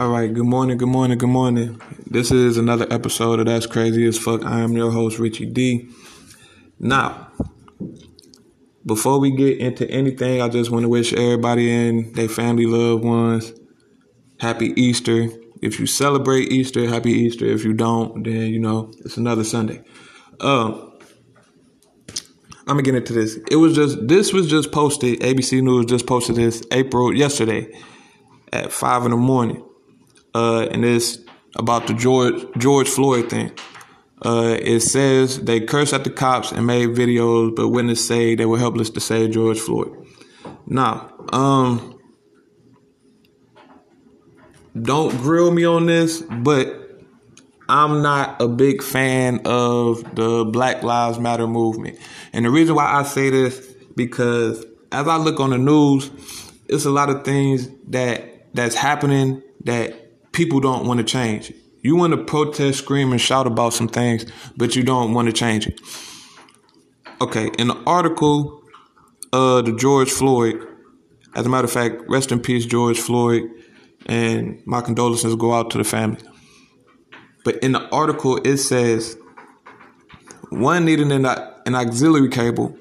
All right, good morning, good morning, good morning. This is another episode of That's Crazy as Fuck. I am your host, Richie D. Now, before we get into anything, I just want to wish everybody and their family, loved ones, happy Easter. If you celebrate Easter, happy Easter. If you don't, then you know it's another Sunday. Um, I'm gonna get into this. It was just this was just posted. ABC News just posted this April yesterday at five in the morning, uh, and it's about the George George Floyd thing. Uh, it says they cursed at the cops and made videos, but witnesses say they were helpless to save George Floyd. Now, um, don't grill me on this, but I'm not a big fan of the Black Lives Matter movement. And the reason why I say this because as I look on the news, it's a lot of things that that's happening that people don't want to change. You want to protest, scream, and shout about some things, but you don't want to change it. Okay, in the article, uh, the George Floyd, as a matter of fact, rest in peace, George Floyd, and my condolences go out to the family. But in the article, it says one needed an, an auxiliary cable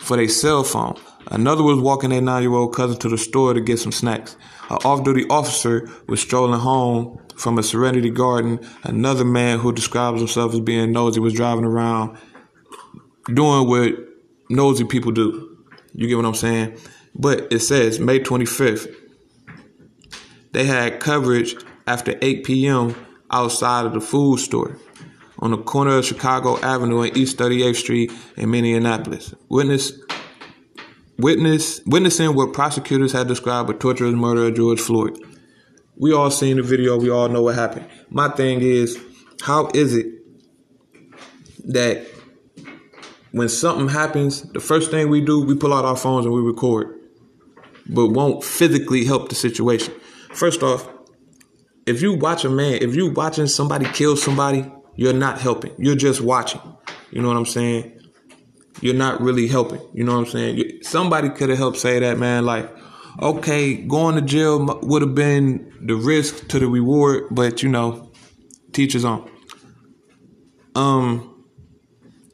for their cell phone. Another was walking their nine year old cousin to the store to get some snacks. An off duty officer was strolling home from a Serenity Garden. Another man who describes himself as being nosy was driving around doing what nosy people do. You get what I'm saying? But it says May 25th, they had coverage after 8 p.m. outside of the food store on the corner of Chicago Avenue and East 38th Street in Minneapolis. Witness witness witnessing what prosecutors had described a torturous murder of George Floyd. We all seen the video, we all know what happened. My thing is, how is it that when something happens, the first thing we do, we pull out our phones and we record, but won't physically help the situation? First off, if you watch a man, if you watching somebody kill somebody, you're not helping. You're just watching. You know what I'm saying? You're not really helping. You know what I'm saying? Somebody could have helped say that, man. Like, okay, going to jail would have been the risk to the reward, but you know, teachers on. Um,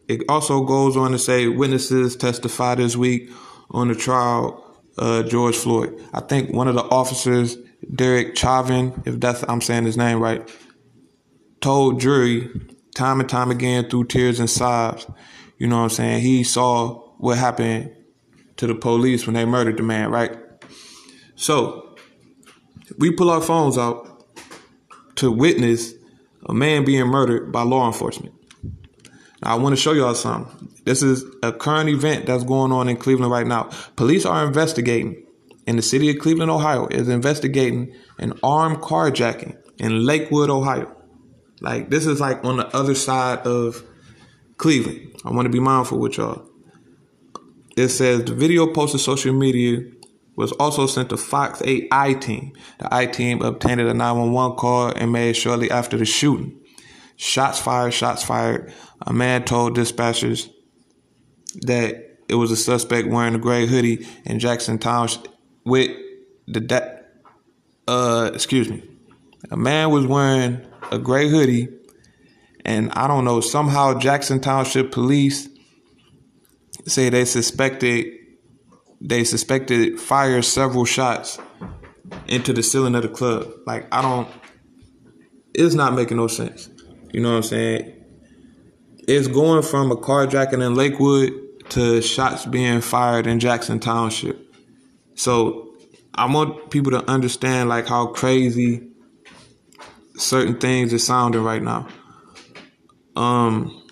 it also goes on to say witnesses testify this week on the trial uh, George Floyd. I think one of the officers, Derek Chauvin, if that's I'm saying his name right, told jury time and time again through tears and sobs, you know what I'm saying? He saw what happened to the police when they murdered the man, right? So we pull our phones out to witness a man being murdered by law enforcement. Now, I want to show y'all something. This is a current event that's going on in Cleveland right now. Police are investigating, in the city of Cleveland, Ohio, is investigating an armed carjacking in Lakewood, Ohio. Like, this is like on the other side of Cleveland. I want to be mindful with y'all. It says the video posted social media was also sent to Fox 8 I team. The I team obtained a 911 call and made shortly after the shooting. Shots fired, shots fired. A man told dispatchers that it was a suspect wearing a gray hoodie in Jackson Township with the da- uh excuse me. A man was wearing a gray hoodie and I don't know, somehow Jackson Township police say they suspected they suspected fired several shots into the ceiling of the club. Like I don't it's not making no sense. You know what I'm saying? It's going from a carjacking in Lakewood to shots being fired in Jackson Township. So I want people to understand like how crazy certain things are sounding right now. Um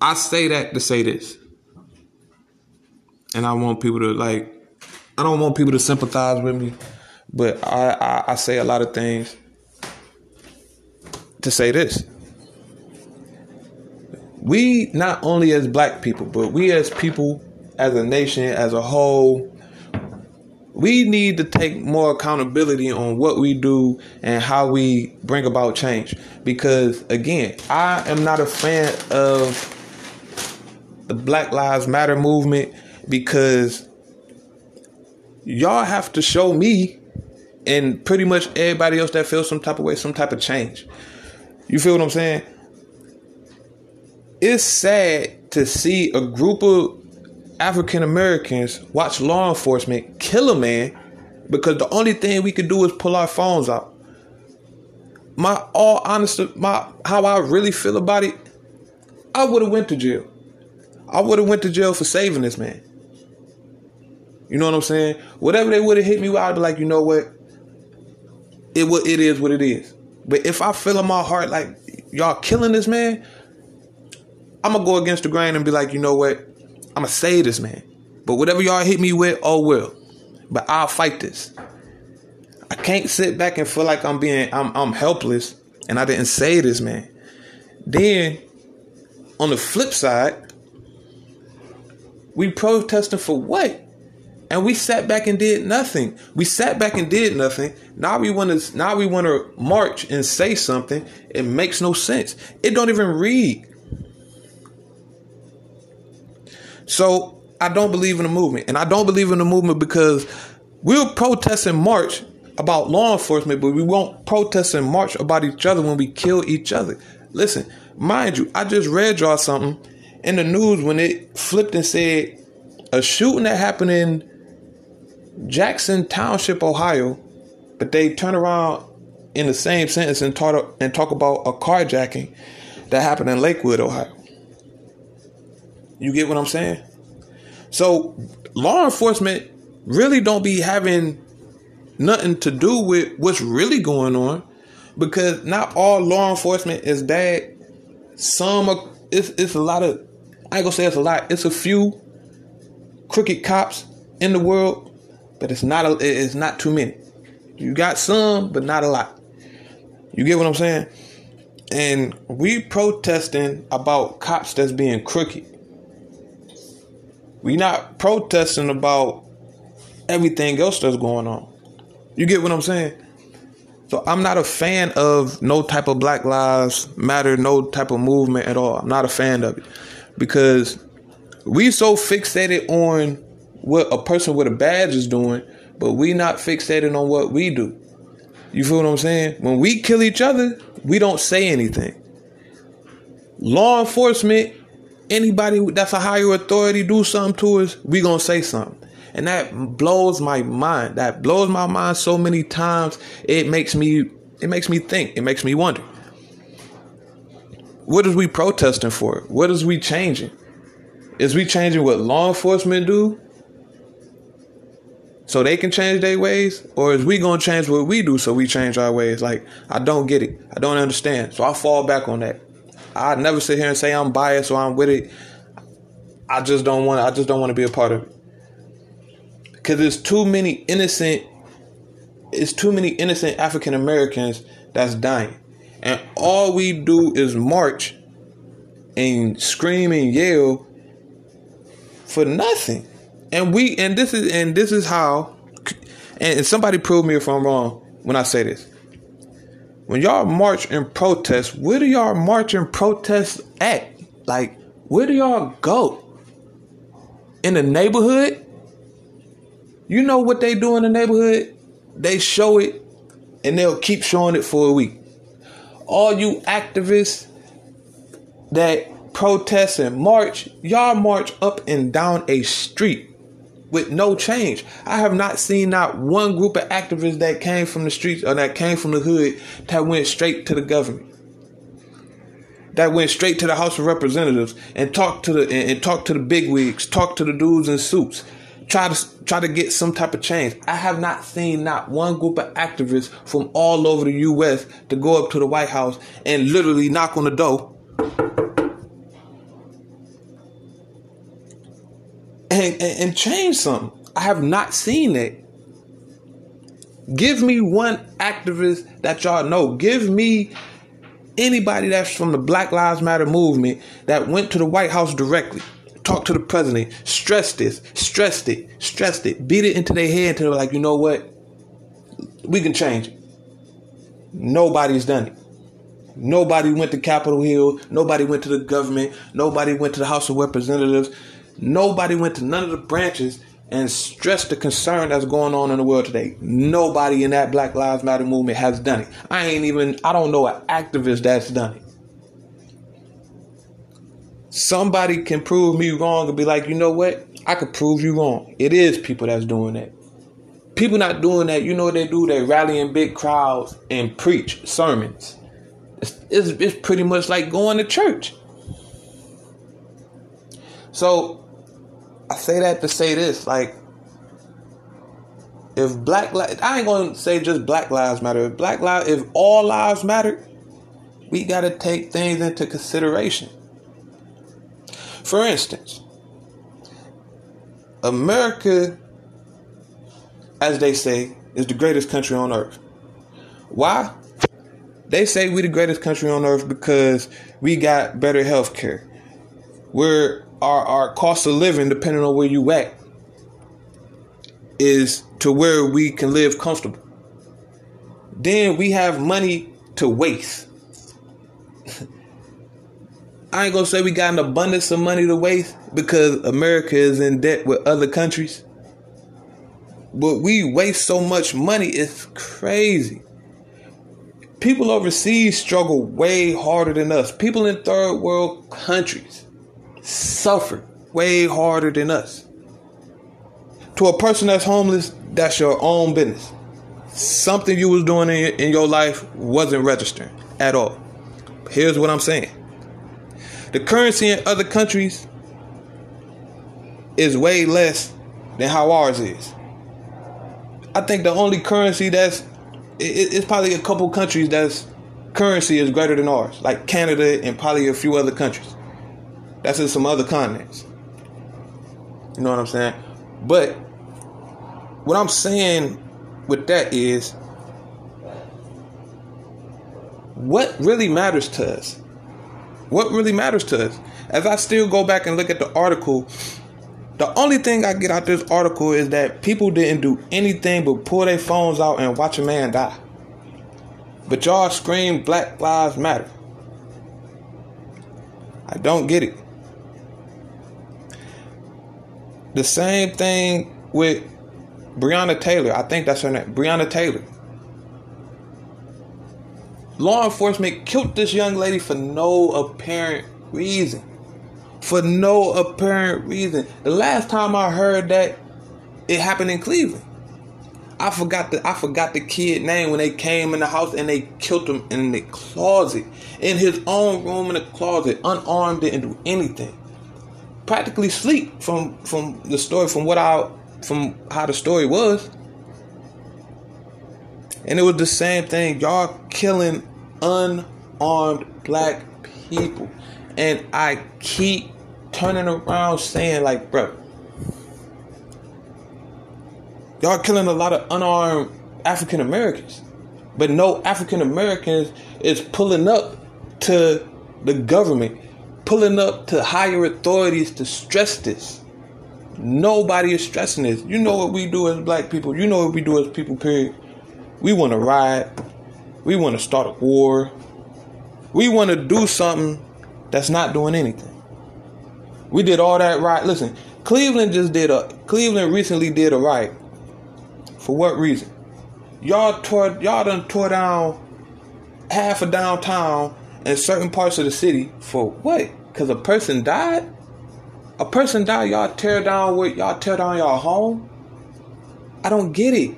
I say that to say this. And I want people to like I don't want people to sympathize with me, but I, I, I say a lot of things to say this. We not only as black people, but we as people, as a nation, as a whole, we need to take more accountability on what we do and how we bring about change. Because again, I am not a fan of the Black Lives Matter movement because y'all have to show me and pretty much everybody else that feels some type of way, some type of change. You feel what I'm saying? It's sad to see a group of African Americans watch law enforcement kill a man because the only thing we could do is pull our phones out. My all honest, my how I really feel about it, I would have went to jail. I would have went to jail for saving this man. You know what I'm saying? Whatever they would have hit me with, I'd be like, you know what? It what it is what it is. But if I feel in my heart like y'all killing this man, I'm gonna go against the grain and be like, you know what? I'm gonna save this man. But whatever y'all hit me with, oh well. But I'll fight this. I can't sit back and feel like I'm being I'm I'm helpless and I didn't say this man. Then on the flip side, we protesting for what? And we sat back and did nothing. We sat back and did nothing. Now we want to now we want to march and say something. It makes no sense. It don't even read. So I don't believe in the movement. And I don't believe in the movement because we'll protest and march about law enforcement, but we won't protest and march about each other when we kill each other. Listen, mind you, I just read y'all something in the news when it flipped and said a shooting that happened in Jackson Township, Ohio, but they turn around in the same sentence and talk and talk about a carjacking that happened in Lakewood, Ohio. You get what I'm saying? So law enforcement really don't be having nothing to do with what's really going on because not all law enforcement is bad. Some are, it's, it's a lot of I ain't gonna say it's a lot. It's a few crooked cops in the world, but it's not a, it's not too many. You got some, but not a lot. You get what I'm saying? And we protesting about cops that's being crooked. We not protesting about everything else that's going on. You get what I'm saying? So I'm not a fan of no type of Black Lives Matter, no type of movement at all. I'm not a fan of it because we so fixated on what a person with a badge is doing, but we not fixated on what we do. You feel what I'm saying? When we kill each other, we don't say anything. Law enforcement, anybody that's a higher authority do something to us, we gonna say something. And that blows my mind. That blows my mind so many times. It makes me it makes me think. It makes me wonder. What is we protesting for? What is we changing? Is we changing what law enforcement do? So they can change their ways? Or is we gonna change what we do so we change our ways? Like, I don't get it. I don't understand. So I fall back on that. I never sit here and say I'm biased or I'm with it. I just don't want I just don't want to be a part of it. Cause there's too many innocent it's too many innocent African Americans that's dying. And all we do is march and scream and yell for nothing. And we and this is and this is how and somebody prove me if I'm wrong when I say this. When y'all march and protest, where do y'all march and protest at? Like, where do y'all go? In the neighborhood? You know what they do in the neighborhood? They show it and they'll keep showing it for a week all you activists that protest and march, y'all march up and down a street with no change. I have not seen not one group of activists that came from the streets or that came from the hood that went straight to the government. That went straight to the House of Representatives and talked to the and, and talked to the bigwigs, talked to the dudes in suits try to try to get some type of change. I have not seen not one group of activists from all over the U.S. to go up to the White House and literally knock on the door and, and, and change something. I have not seen it. Give me one activist that y'all know. Give me anybody that's from the Black Lives Matter movement that went to the White House directly talk to the president, stress this, stressed it, stressed it, beat it into their head until they're like, you know what? We can change it. Nobody's done it. Nobody went to Capitol Hill. Nobody went to the government. Nobody went to the House of Representatives. Nobody went to none of the branches and stressed the concern that's going on in the world today. Nobody in that Black Lives Matter movement has done it. I ain't even, I don't know an activist that's done it. Somebody can prove me wrong and be like, you know what? I could prove you wrong. It is people that's doing that. People not doing that, you know what they do? They rally in big crowds and preach sermons. It's, it's, it's pretty much like going to church. So I say that to say this, like, if black li- I ain't gonna say just black lives matter. If black lives, if all lives matter, we gotta take things into consideration. For instance, America, as they say, is the greatest country on earth. Why? They say we the greatest country on earth because we got better health care. We're our, our cost of living, depending on where you at, is to where we can live comfortable. Then we have money to waste. I ain't gonna say we got an abundance of money to waste because America is in debt with other countries. But we waste so much money, it's crazy. People overseas struggle way harder than us. People in third world countries suffer way harder than us. To a person that's homeless, that's your own business. Something you was doing in, in your life wasn't registering at all. Here's what I'm saying. The currency in other countries is way less than how ours is. I think the only currency that's it, it's probably a couple countries that's currency is greater than ours, like Canada and probably a few other countries. That's in some other continents. You know what I'm saying? But what I'm saying with that is what really matters to us? What really matters to us? As I still go back and look at the article, the only thing I get out this article is that people didn't do anything but pull their phones out and watch a man die. But y'all scream Black Lives Matter. I don't get it. The same thing with Breonna Taylor. I think that's her name. Breonna Taylor. Law enforcement killed this young lady for no apparent reason. For no apparent reason. The last time I heard that, it happened in Cleveland. I forgot the I forgot the kid name when they came in the house and they killed him in the closet, in his own room in the closet, unarmed, didn't do anything practically sleep from from the story from what I from how the story was. And it was the same thing. Y'all killing unarmed black people. And I keep turning around saying, like, bro, y'all killing a lot of unarmed African Americans. But no African Americans is pulling up to the government pulling up to higher authorities to stress this. Nobody is stressing this. You know what we do as black people. You know what we do as people, period. We want to riot. We want to start a war. We want to do something that's not doing anything. We did all that right. Listen, Cleveland just did a Cleveland recently did a riot. For what reason? Y'all tore y'all done tore down half of downtown in certain parts of the city for what? Because a person died? A person died, y'all tear down what y'all tear down y'all home? I don't get it.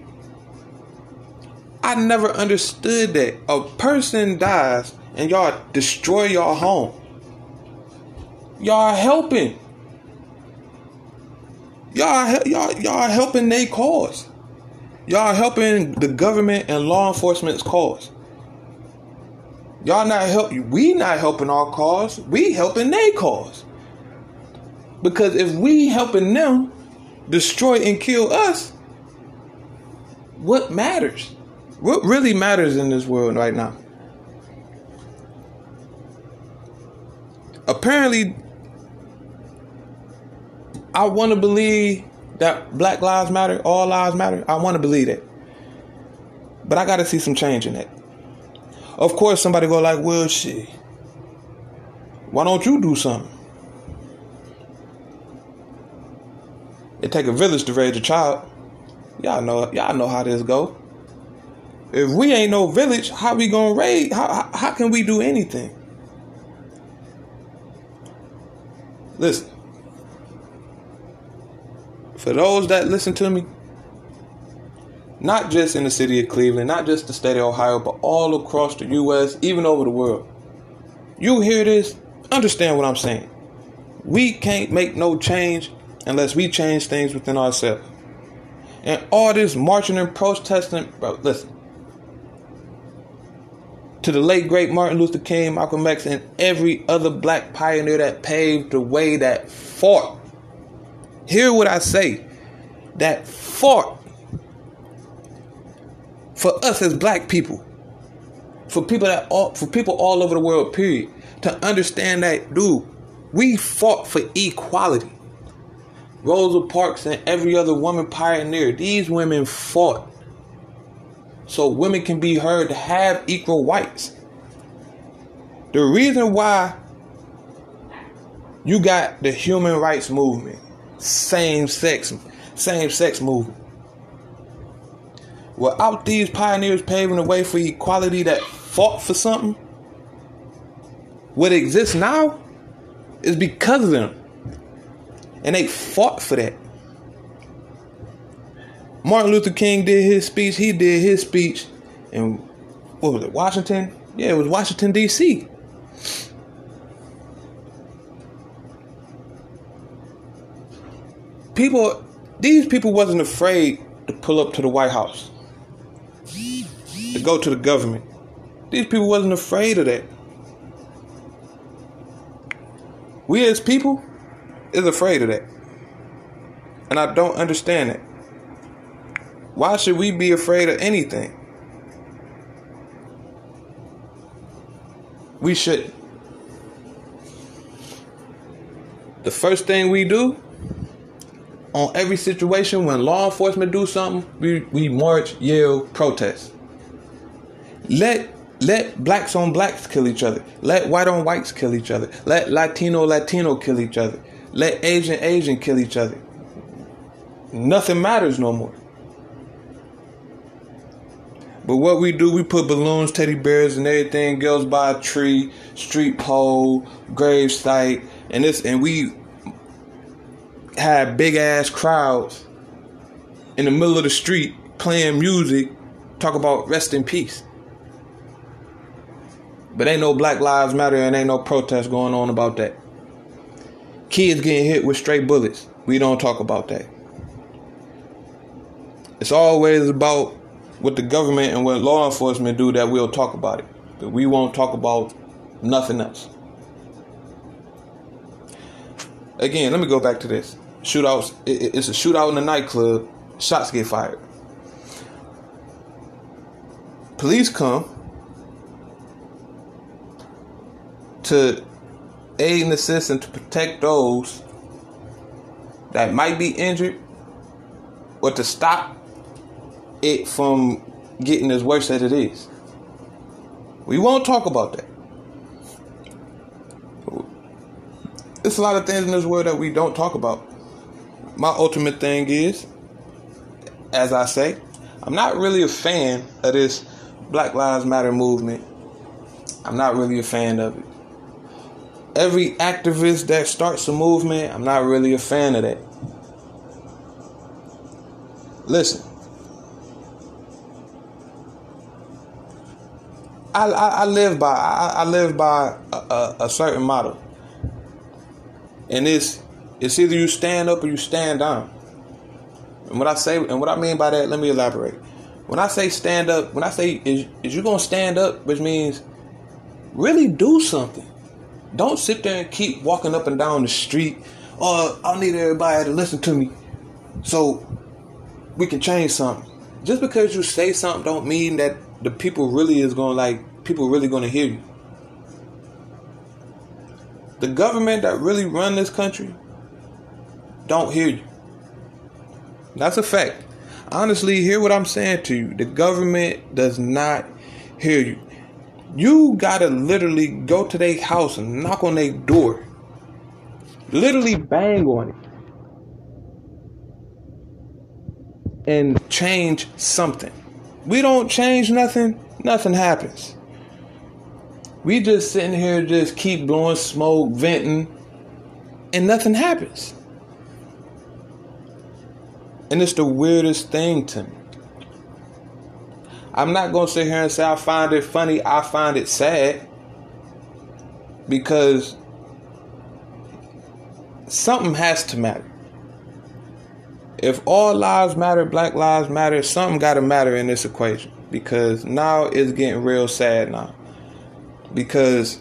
I never understood that. A person dies and y'all destroy y'all home. Y'all helping. Y'all y'all y'all helping their cause. Y'all helping the government and law enforcement's cause. Y'all not help we not helping our cause. We helping their cause. Because if we helping them destroy and kill us, what matters? What really matters in this world right now? Apparently, I want to believe that Black Lives Matter, all lives matter. I want to believe that. But I got to see some change in that. Of course, somebody go like, well, shit. Why don't you do something? It take a village to raise a child. Y'all know y'all know how this go. If we ain't no village, how we gonna raise? How, how, how can we do anything? Listen, for those that listen to me, not just in the city of Cleveland, not just the state of Ohio, but all across the U.S., even over the world, you hear this, understand what I'm saying. We can't make no change unless we change things within ourselves. And all this marching and protesting, bro, listen. To the late great Martin Luther King, Malcolm X, and every other black pioneer that paved the way that fought. Hear what I say. That fought for us as black people. For people that all, for people all over the world, period. To understand that, dude, we fought for equality. Rosa Parks and every other woman pioneer, these women fought so women can be heard to have equal rights. The reason why you got the human rights movement, same sex, same sex movement. Without these pioneers paving the way for equality that fought for something, what exists now is because of them. And they fought for that. Martin Luther King did his speech. He did his speech in what was it, Washington? Yeah, it was Washington D.C. People, these people wasn't afraid to pull up to the White House, to go to the government. These people wasn't afraid of that. We as people is afraid of that. And I don't understand it. Why should we be afraid of anything? We should. The first thing we do on every situation when law enforcement do something, we, we march, yell, protest. Let let blacks on blacks kill each other. Let white on whites kill each other. Let Latino Latino kill each other. Let Asian Asian kill each other. Nothing matters no more. But what we do, we put balloons, teddy bears, and everything else by a tree, street pole, grave site, and this, and we have big ass crowds in the middle of the street playing music, talk about rest in peace. But ain't no Black Lives Matter and ain't no protest going on about that. Kids getting hit with straight bullets. We don't talk about that. It's always about what the government and what law enforcement do that we'll talk about it. But we won't talk about nothing else. Again, let me go back to this. Shootouts, it's a shootout in a nightclub, shots get fired. Police come to aid and assist and to protect those that might be injured or to stop it from getting as worse as it is. We won't talk about that. There's a lot of things in this world that we don't talk about. My ultimate thing is, as I say, I'm not really a fan of this Black Lives Matter movement. I'm not really a fan of it every activist that starts a movement, I'm not really a fan of that. Listen, I, I, I live by I, I live by a, a, a, certain model, and it's it's either you stand up or you stand down. And what I say and what I mean by that, let me elaborate. When I say stand up, when I say is is you gonna stand up, which means really do something. Don't sit there and keep walking up and down the street. Oh, I need everybody to listen to me so we can change something. Just because you say something don't mean that the people really is going to like people really going to hear you. The government that really run this country don't hear you. That's a fact. Honestly, hear what I'm saying to you. The government does not hear you. You gotta literally go to their house and knock on their door. Literally bang on it. and change something. We don't change nothing, nothing happens. We just sitting here, just keep blowing smoke, venting, and nothing happens. And it's the weirdest thing to me. I'm not going to sit here and say I find it funny, I find it sad. Because something has to matter. If all lives matter, black lives matter, something got to matter in this equation. Because now it's getting real sad now. Because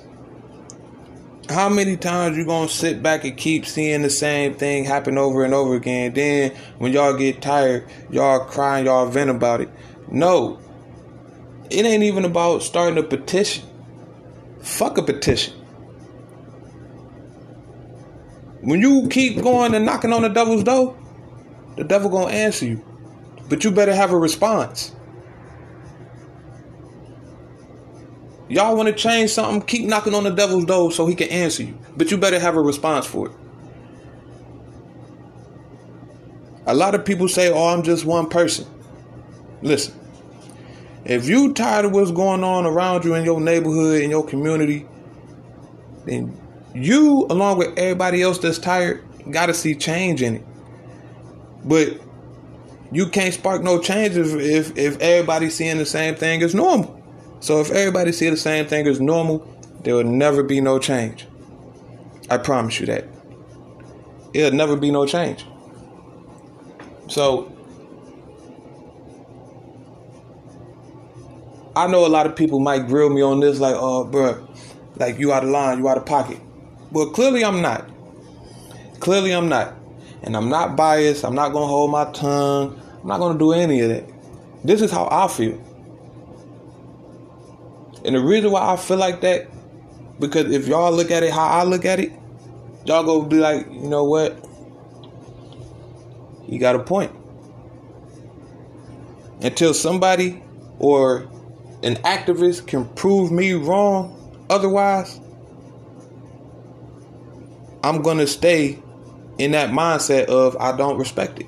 how many times you gonna sit back and keep seeing the same thing happen over and over again? Then when y'all get tired, y'all crying, y'all vent about it. No, it ain't even about starting a petition. Fuck a petition. When you keep going and knocking on the devil's door, the devil gonna answer you. But you better have a response. Y'all want to change something? Keep knocking on the devil's door so he can answer you. But you better have a response for it. A lot of people say, "Oh, I'm just one person." Listen, if you tired of what's going on around you in your neighborhood, in your community, then you, along with everybody else that's tired, got to see change in it. But you can't spark no change if, if, if everybody's seeing the same thing as normal. So if everybody see the same thing as normal, there will never be no change. I promise you that. It'll never be no change. So I know a lot of people might grill me on this, like, oh, bro, like you out of line, you out of pocket. But clearly I'm not. Clearly I'm not. And I'm not biased. I'm not gonna hold my tongue. I'm not gonna do any of that. This is how I feel. And the reason why I feel like that, because if y'all look at it how I look at it, y'all go be like, you know what? You got a point. Until somebody or an activist can prove me wrong otherwise, I'm going to stay in that mindset of I don't respect it.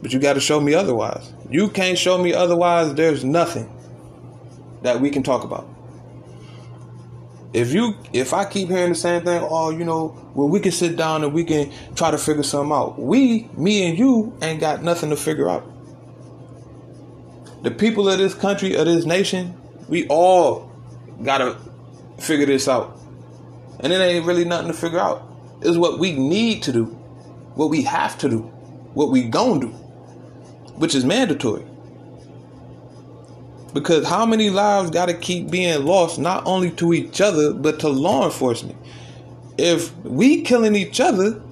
But you got to show me otherwise. You can't show me otherwise, there's nothing that we can talk about. If you if I keep hearing the same thing, oh, you know, well we can sit down and we can try to figure something out. We, me and you ain't got nothing to figure out. The people of this country, of this nation, we all gotta figure this out. And it ain't really nothing to figure out. It's what we need to do, what we have to do, what we gonna do, which is mandatory. Because how many lives got to keep being lost, not only to each other, but to law enforcement? If we killing each other,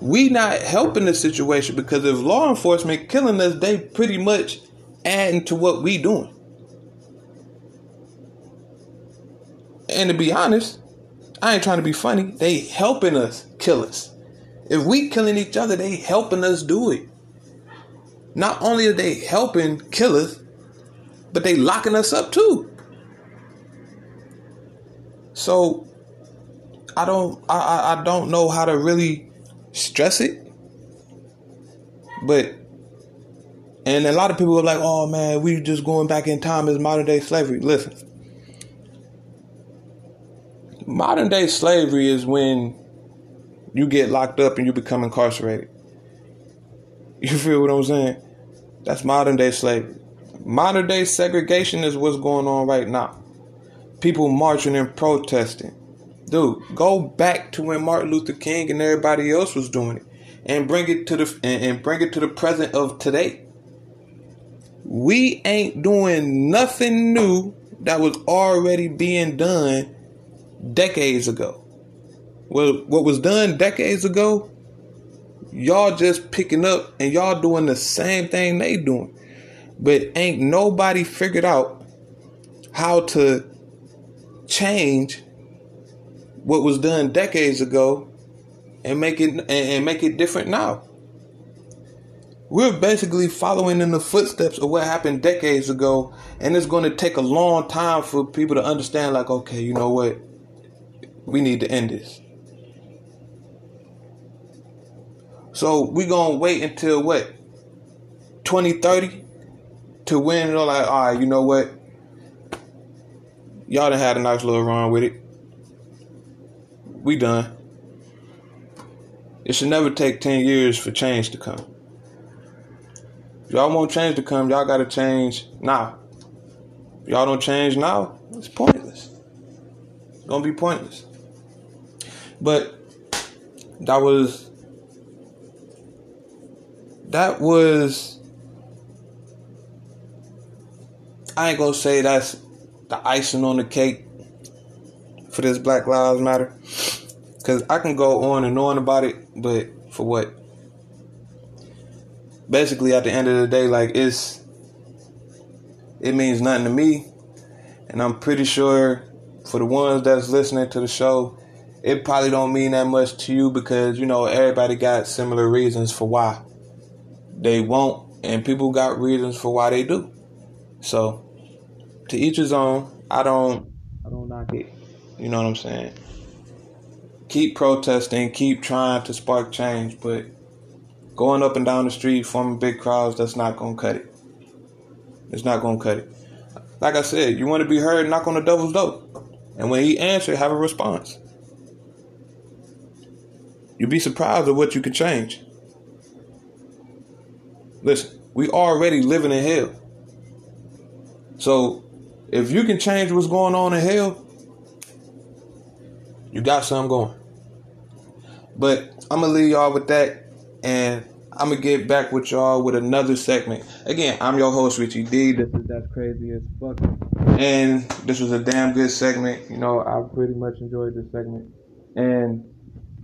we not helping the situation because if law enforcement killing us, they pretty much adding to what we doing. And to be honest, I ain't trying to be funny. They helping us kill us. If we killing each other, they helping us do it. Not only are they helping kill us, but they locking us up too. So I don't I, I don't know how to really stress it. But and a lot of people are like, oh man, we just going back in time as modern day slavery. Listen. Modern day slavery is when you get locked up and you become incarcerated. You feel what I'm saying? That's modern day slavery. Modern day segregation is what's going on right now. People marching and protesting. Dude, go back to when Martin Luther King and everybody else was doing it and bring it to the and, and bring it to the present of today. We ain't doing nothing new that was already being done decades ago. Well, what was done decades ago, y'all just picking up and y'all doing the same thing they doing. But ain't nobody figured out how to change what was done decades ago and make it and make it different now. We're basically following in the footsteps of what happened decades ago, and it's going to take a long time for people to understand. Like, okay, you know what? We need to end this. So we're gonna wait until what? 2030 to win. Know, like, all right, you know what? Y'all done had a nice little run with it. We done. It should never take 10 years for change to come. Y'all want change to come, y'all gotta change now. If y'all don't change now, it's pointless. It's gonna be pointless. But that was that was I ain't gonna say that's the icing on the cake for this Black Lives Matter. Cause I can go on and on about it, but for what? Basically at the end of the day, like it's it means nothing to me. And I'm pretty sure for the ones that's listening to the show, it probably don't mean that much to you because you know everybody got similar reasons for why they won't, and people got reasons for why they do. So, to each his own. I don't, I don't knock it. You know what I'm saying? Keep protesting, keep trying to spark change, but going up and down the street forming big crowds, that's not gonna cut it. It's not gonna cut it. Like I said, you want to be heard, knock on the devil's door, and when he answers, have a response. You'd be surprised at what you can change. Listen, we already living in hell. So if you can change what's going on in hell, you got something going. But I'm gonna leave y'all with that, and I'm gonna get back with y'all with another segment. Again, I'm your host Richie D. This is that's crazy as fuck, and this was a damn good segment. You know, I pretty much enjoyed this segment, and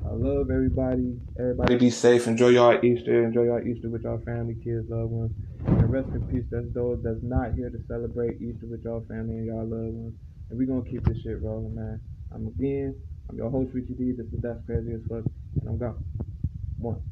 I love everybody. Everybody be safe. Enjoy y'all Easter. Enjoy y'all Easter with y'all family, kids, loved ones. And rest in peace. That's those that's not here to celebrate Easter with y'all family and y'all loved ones. And we gonna keep this shit rolling, man. I'm again. I'm your host Richie D. This is that's crazy as fuck, and I'm gone. One.